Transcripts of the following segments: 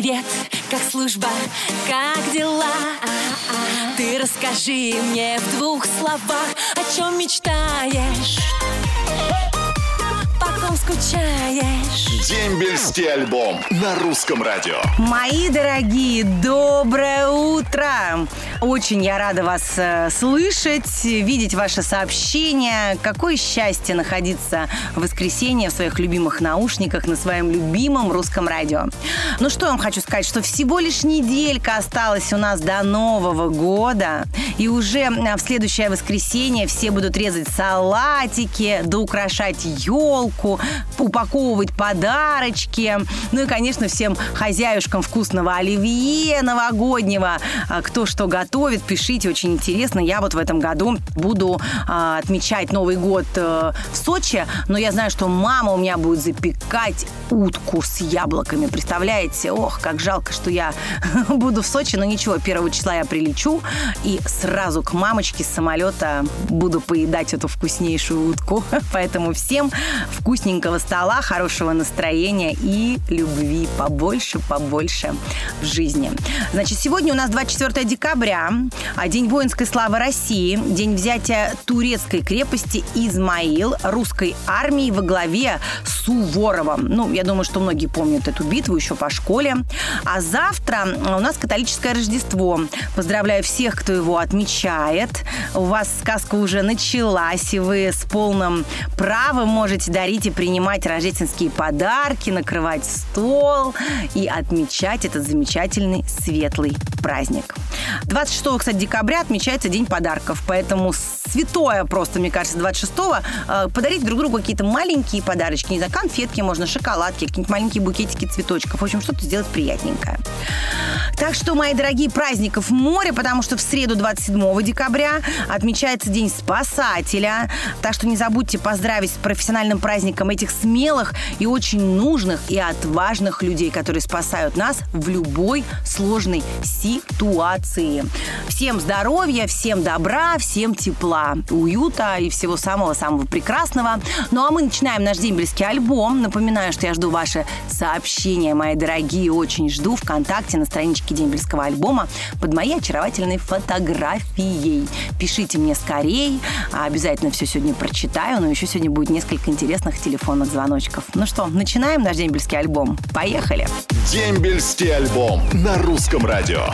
Привет, как служба, как дела? Ты расскажи мне в двух словах, о чем мечтаешь? Потом скучаешь. Дембельский альбом на русском радио. Мои дорогие, доброе утро! Очень я рада вас э, слышать, видеть ваши сообщения. Какое счастье находиться в воскресенье в своих любимых наушниках на своем любимом русском радио. Ну что я вам хочу сказать, что всего лишь неделька осталась у нас до Нового года. И уже э, в следующее воскресенье все будут резать салатики, да украшать елку, упаковывать подарочки. Ну и, конечно, всем хозяюшкам вкусного оливье новогоднего, а кто что готовит, пишите, очень интересно. Я вот в этом году буду а, отмечать Новый год а, в Сочи, но я знаю, что мама у меня будет запекать утку с яблоками. Представляете? Ох, как жалко, что я буду в Сочи, но ничего, первого числа я прилечу и сразу к мамочке с самолета буду поедать эту вкуснейшую утку. Поэтому всем вкусненького стола, хорошего настроения и любви побольше, побольше в жизни. Значит, сегодня у нас 24 декабря, а День воинской славы России, день взятия турецкой крепости Измаил русской армии во главе с Суворовым. Ну, я думаю, что многие помнят эту битву еще по школе. А завтра у нас католическое Рождество. Поздравляю всех, кто его отмечает. У вас сказка уже началась, и вы с полным правом можете дарить и принимать рождественские подарки, накрывать стол и отмечать этот замечательный светлый праздник. 26, кстати, декабря отмечается День подарков, поэтому святое просто, мне кажется, 26-го э, подарить друг другу какие-то маленькие подарочки, не знаю, конфетки можно, шоколадки, какие-нибудь маленькие букетики цветочков, в общем, что-то сделать приятненькое. Так что, мои дорогие, праздников море, потому что в среду 27 декабря отмечается День спасателя. Так что не забудьте поздравить с профессиональным праздником этих смелых и очень нужных и отважных людей, которые спасают нас в любой сложной ситуации. Всем здоровья, всем добра, всем тепла, уюта и всего самого-самого прекрасного. Ну а мы начинаем наш дембельский альбом. Напоминаю, что я жду ваши сообщения, мои дорогие, очень жду ВКонтакте на страничке дембельского альбома под моей очаровательной фотографией. Пишите мне скорей, обязательно все сегодня прочитаю, но еще сегодня будет несколько интересных телефонных звоночков. Ну что, начинаем наш дембельский альбом. Поехали! Дембельский альбом на русском радио.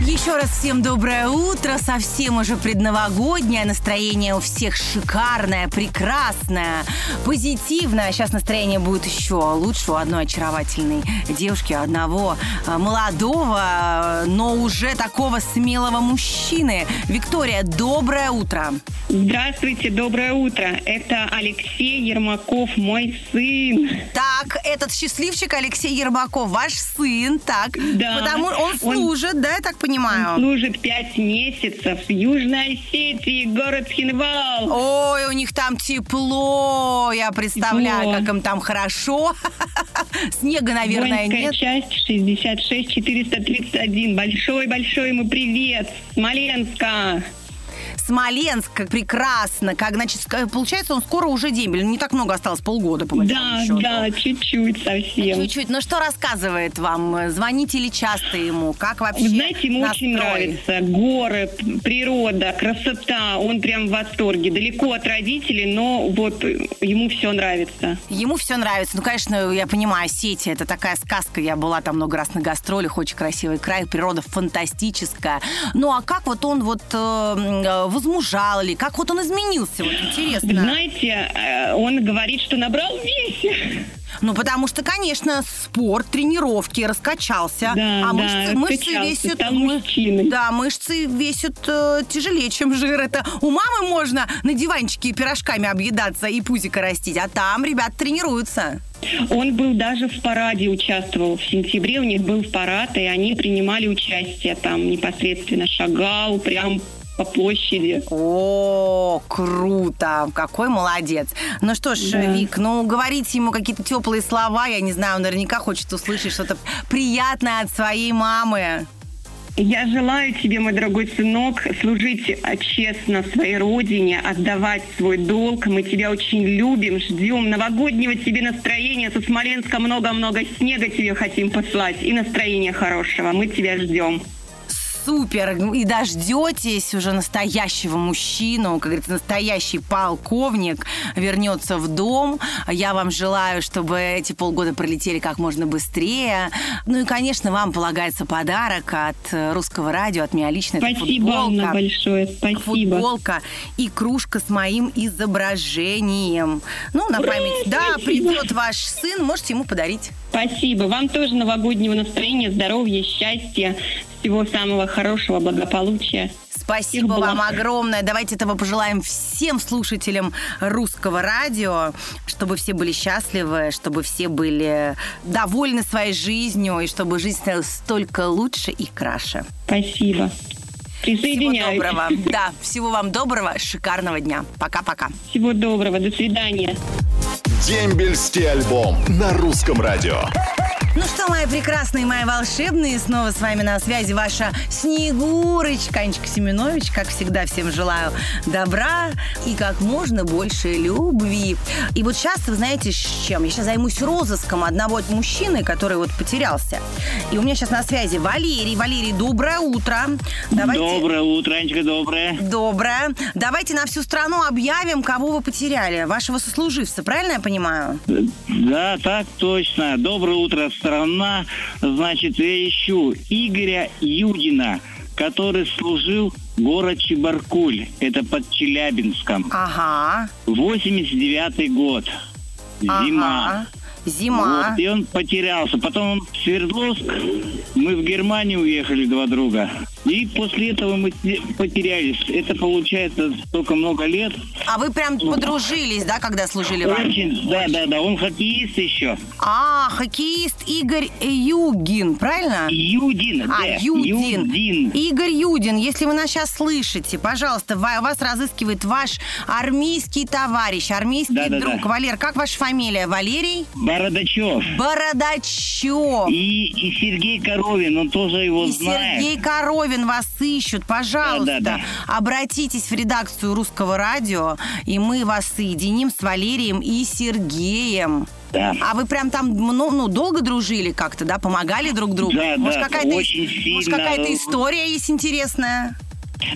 Еще раз всем доброе утро, совсем уже предновогоднее, настроение у всех шикарное, прекрасное, позитивное. Сейчас настроение будет еще лучше у одной очаровательной девушки, у одного э, молодого, но уже такого смелого мужчины. Виктория, доброе утро. Здравствуйте, доброе утро. Это Алексей Ермаков, мой сын. Так, этот счастливчик Алексей Ермаков, ваш сын, так, Да. потому он Он- служит, да, я так понимаю? Служит пять месяцев в Южной Осетии, город Хинвал. Ой, у них там тепло, я представляю, Тепло. как им там хорошо. Снега, наверное, Воинская нет. часть 66 431. Большой-большой ему привет. Смоленска. Смоленск, как прекрасно. Как, значит, получается, он скоро уже дембель. Не так много осталось, полгода, по Да, счету. да, чуть-чуть совсем. Чуть-чуть. Ну что рассказывает вам? Звоните ли часто ему? Как вообще Вы Знаете, ему очень настрой? нравится горы, природа, красота. Он прям в восторге. Далеко от родителей, но вот э, ему все нравится. Ему все нравится. Ну, конечно, я понимаю, Осетия это такая сказка. Я была там много раз на гастролях. Очень красивый край, природа фантастическая. Ну, а как вот он вот э, э, возмужал ли? Как вот он изменился? Вот интересно. Знаете, э, он говорит, что набрал весе. Ну, потому что, конечно, спорт, тренировки, раскачался. Да, а да, мышцы, весят... мы-. Да, мышцы весят э, тяжелее, чем жир. Это у мамы можно на диванчике пирожками объедаться и пузико растить, а там ребят тренируются. Он был даже в параде участвовал. В сентябре у них был парад, и они принимали участие там непосредственно. Шагал прям по площади. О, круто! Какой молодец. Ну что ж, Да. Вик, ну говорите ему какие-то теплые слова. Я не знаю, он наверняка хочет услышать что-то приятное от своей мамы. Я желаю тебе, мой дорогой сынок, служить а, честно своей родине, отдавать свой долг. Мы тебя очень любим, ждем новогоднего тебе настроения. Со Смоленска много-много снега тебе хотим послать и настроения хорошего. Мы тебя ждем супер. И дождетесь уже настоящего мужчину, как говорится, настоящий полковник вернется в дом. Я вам желаю, чтобы эти полгода пролетели как можно быстрее. Ну и, конечно, вам полагается подарок от русского радио, от меня лично. Спасибо, Анна, большое. Спасибо. Футболка и кружка с моим изображением. Ну, на память. Да, придет ваш сын, можете ему подарить. Спасибо. Вам тоже новогоднего настроения, здоровья, счастья, всего самого хорошего, благополучия. Спасибо вам огромное. Давайте этого пожелаем всем слушателям русского радио, чтобы все были счастливы, чтобы все были довольны своей жизнью и чтобы жизнь стала столько лучше и краше. Спасибо. Всего доброго. Да, всего вам доброго, шикарного дня. Пока-пока. Всего доброго, до свидания. Дембельский альбом на русском радио. Ну что, мои прекрасные, мои волшебные, снова с вами на связи ваша Снегурочка, Анечка Семенович. Как всегда, всем желаю добра и как можно больше любви. И вот сейчас, вы знаете, с чем? Я сейчас займусь розыском одного мужчины, который вот потерялся. И у меня сейчас на связи Валерий. Валерий, доброе утро. Давайте... Доброе утро, Анечка, доброе. Доброе. Давайте на всю страну объявим, кого вы потеряли. Вашего сослуживца, правильно я понимаю? Да, так точно. Доброе утро, страна, значит, я ищу Игоря Юдина, который служил в город Чебаркуль. Это под Челябинском. Ага. 89-й год. Зима. Ага. Зима. Вот, и он потерялся. Потом он в Свердловск, мы в Германию уехали два друга. И после этого мы потерялись. Это получается только много лет. А вы прям подружились, да, когда служили в Очень, да, да, да. Он хоккеист еще. А, хоккеист Игорь Югин, правильно? Юдин, а, да. Юдин. Юдин. Игорь Юдин, если вы нас сейчас слышите, пожалуйста, вас разыскивает ваш армейский товарищ, армейский да, друг. Да, да. Валер, как ваша фамилия? Валерий? Бородачев. Бородачев. И, и Сергей Коровин, он тоже его и знает. Сергей Коровин вас ищут. Пожалуйста, да, да, да. обратитесь в редакцию Русского радио, и мы вас соединим с Валерием и Сергеем. Да. А вы прям там ну, ну, долго дружили как-то, да? Помогали друг другу? Да, может, да, какая-то, очень сильно. Может, какая-то история есть интересная?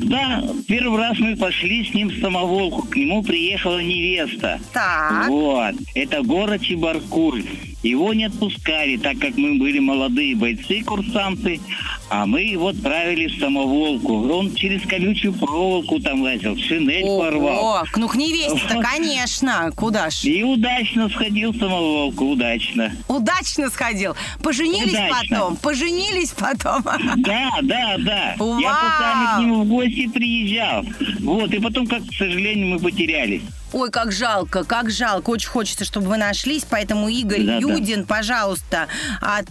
Да, первый раз мы пошли с ним в самоволку. К нему приехала невеста. Так. Вот. Это город Чебаркуль. Его не отпускали, так как мы были молодые бойцы, курсанты, а мы его отправили в самоволку. Он через колючую проволоку там лазил, шинель Ого, порвал. ну к невесте-то, конечно, куда ж. И удачно сходил в самоволку, удачно. Удачно сходил. Поженились удачно. потом? Поженились потом? Да, да, да. Вау. Я пока к нему в гости приезжал. Вот, и потом, как, к сожалению, мы потерялись. Ой, как жалко, как жалко. Очень хочется, чтобы вы нашлись. Поэтому, Игорь да, Юдин, да. пожалуйста, от,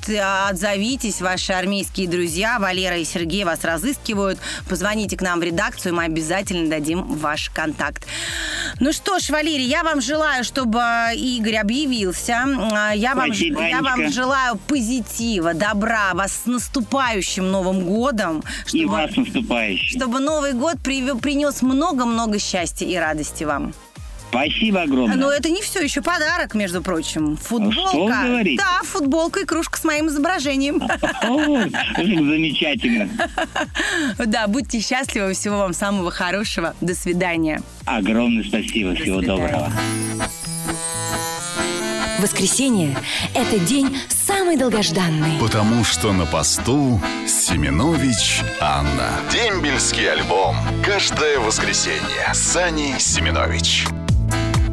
отзовитесь. Ваши армейские друзья, Валера и Сергей, вас разыскивают. Позвоните к нам в редакцию, мы обязательно дадим ваш контакт. Ну что ж, Валерий, я вам желаю, чтобы Игорь объявился. А, я вам, Спасибо, я вам желаю позитива, добра, вас с наступающим Новым годом. Чтобы, и вас наступающим. Чтобы Новый год принес много-много счастья и радости вам. Спасибо огромное. Но это не все, еще подарок, между прочим. Футболка. Что вы говорите? Да, футболка и кружка с моим изображением. Замечательно. Да, будьте счастливы, всего вам самого хорошего. До свидания. Огромное спасибо, всего доброго. Воскресенье – это день самый долгожданный. Потому что на посту Семенович Анна. Дембельский альбом. Каждое воскресенье. Сани Семенович.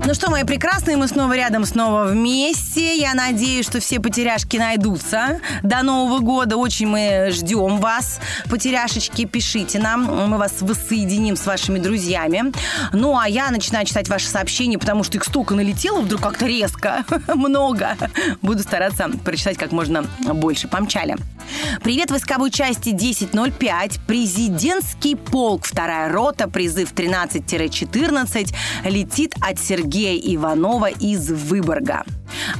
Ну что, мои прекрасные, мы снова рядом, снова вместе. Я надеюсь, что все потеряшки найдутся до Нового года. Очень мы ждем вас. Потеряшечки, пишите нам. Мы вас воссоединим с вашими друзьями. Ну, а я начинаю читать ваши сообщения, потому что их столько налетело вдруг как-то резко. Много. Буду стараться прочитать как можно больше. Помчали. Привет войсковой части 1005. Президентский полк, вторая рота, призыв 13-14 летит от Сергея Иванова из Выборга.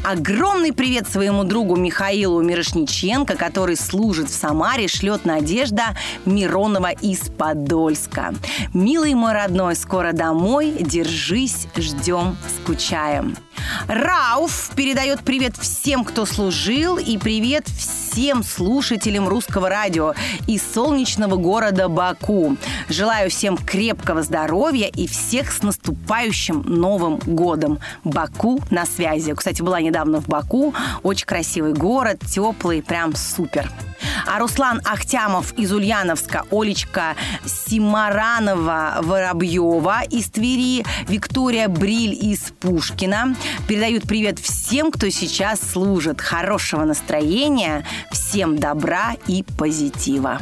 Огромный привет своему другу Михаилу Мирошниченко, который служит в Самаре, шлет Надежда Миронова из Подольска. Милый мой родной, скоро домой, держись, ждем, скучаем. Рауф передает привет всем, кто служил, и привет всем слушателям русского радио из солнечного города Баку. Желаю всем крепкого здоровья и всех с наступающим Новым годом. Баку на связи. Кстати, была недавно в Баку. Очень красивый город, теплый, прям супер. А Руслан Ахтямов из Ульяновска, Олечка Симаранова-Воробьева из Твери, Виктория Бриль из Пушкина передают привет всем, кто сейчас служит. Хорошего настроения, всем добра и позитива.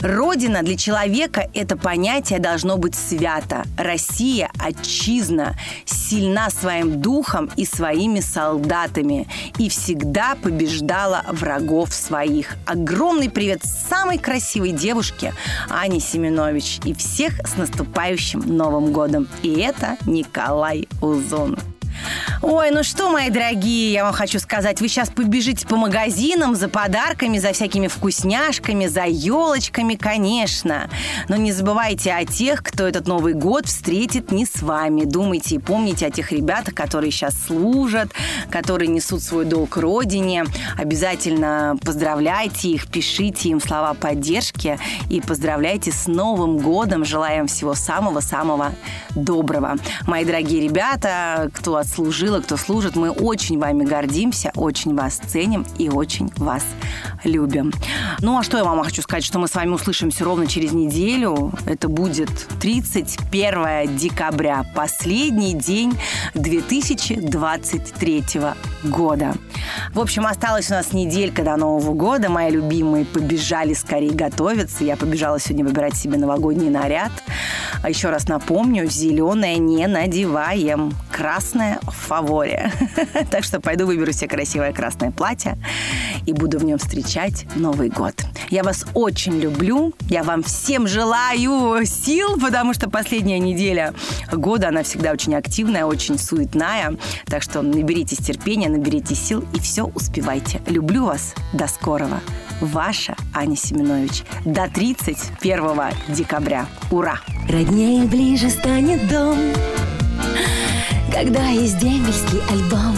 Родина для человека – это понятие должно быть свято. Россия, отчизна, сильна своим духом и своими солдатами и всегда побеждала врагов своих. Огромный привет самой красивой девушке Ане Семенович и всех с наступающим Новым годом. И это Николай Узон. Ой, ну что, мои дорогие, я вам хочу сказать, вы сейчас побежите по магазинам за подарками, за всякими вкусняшками, за елочками, конечно. Но не забывайте о тех, кто этот Новый год встретит не с вами. Думайте и помните о тех ребятах, которые сейчас служат, которые несут свой долг родине. Обязательно поздравляйте их, пишите им слова поддержки и поздравляйте с Новым годом. Желаем всего самого-самого доброго. Мои дорогие ребята, кто отслужила, кто служит. Мы очень вами гордимся, очень вас ценим и очень вас любим. Ну, а что я вам хочу сказать, что мы с вами услышимся ровно через неделю. Это будет 31 декабря, последний день 2023 года. В общем, осталась у нас неделька до Нового года. Мои любимые побежали скорее готовиться. Я побежала сегодня выбирать себе новогодний наряд. А еще раз напомню, зеленое не надеваем, красное в фаворе. Так что пойду выберу себе красивое красное платье и буду в нем встречать Новый год. Я вас очень люблю. Я вам всем желаю сил, потому что последняя неделя года, она всегда очень активная, очень суетная. Так что наберитесь терпения, наберитесь сил и все успевайте. Люблю вас. До скорого. Ваша Аня Семенович. До 31 декабря. Ура! Роднее ближе станет дом Когда есть дембельский альбом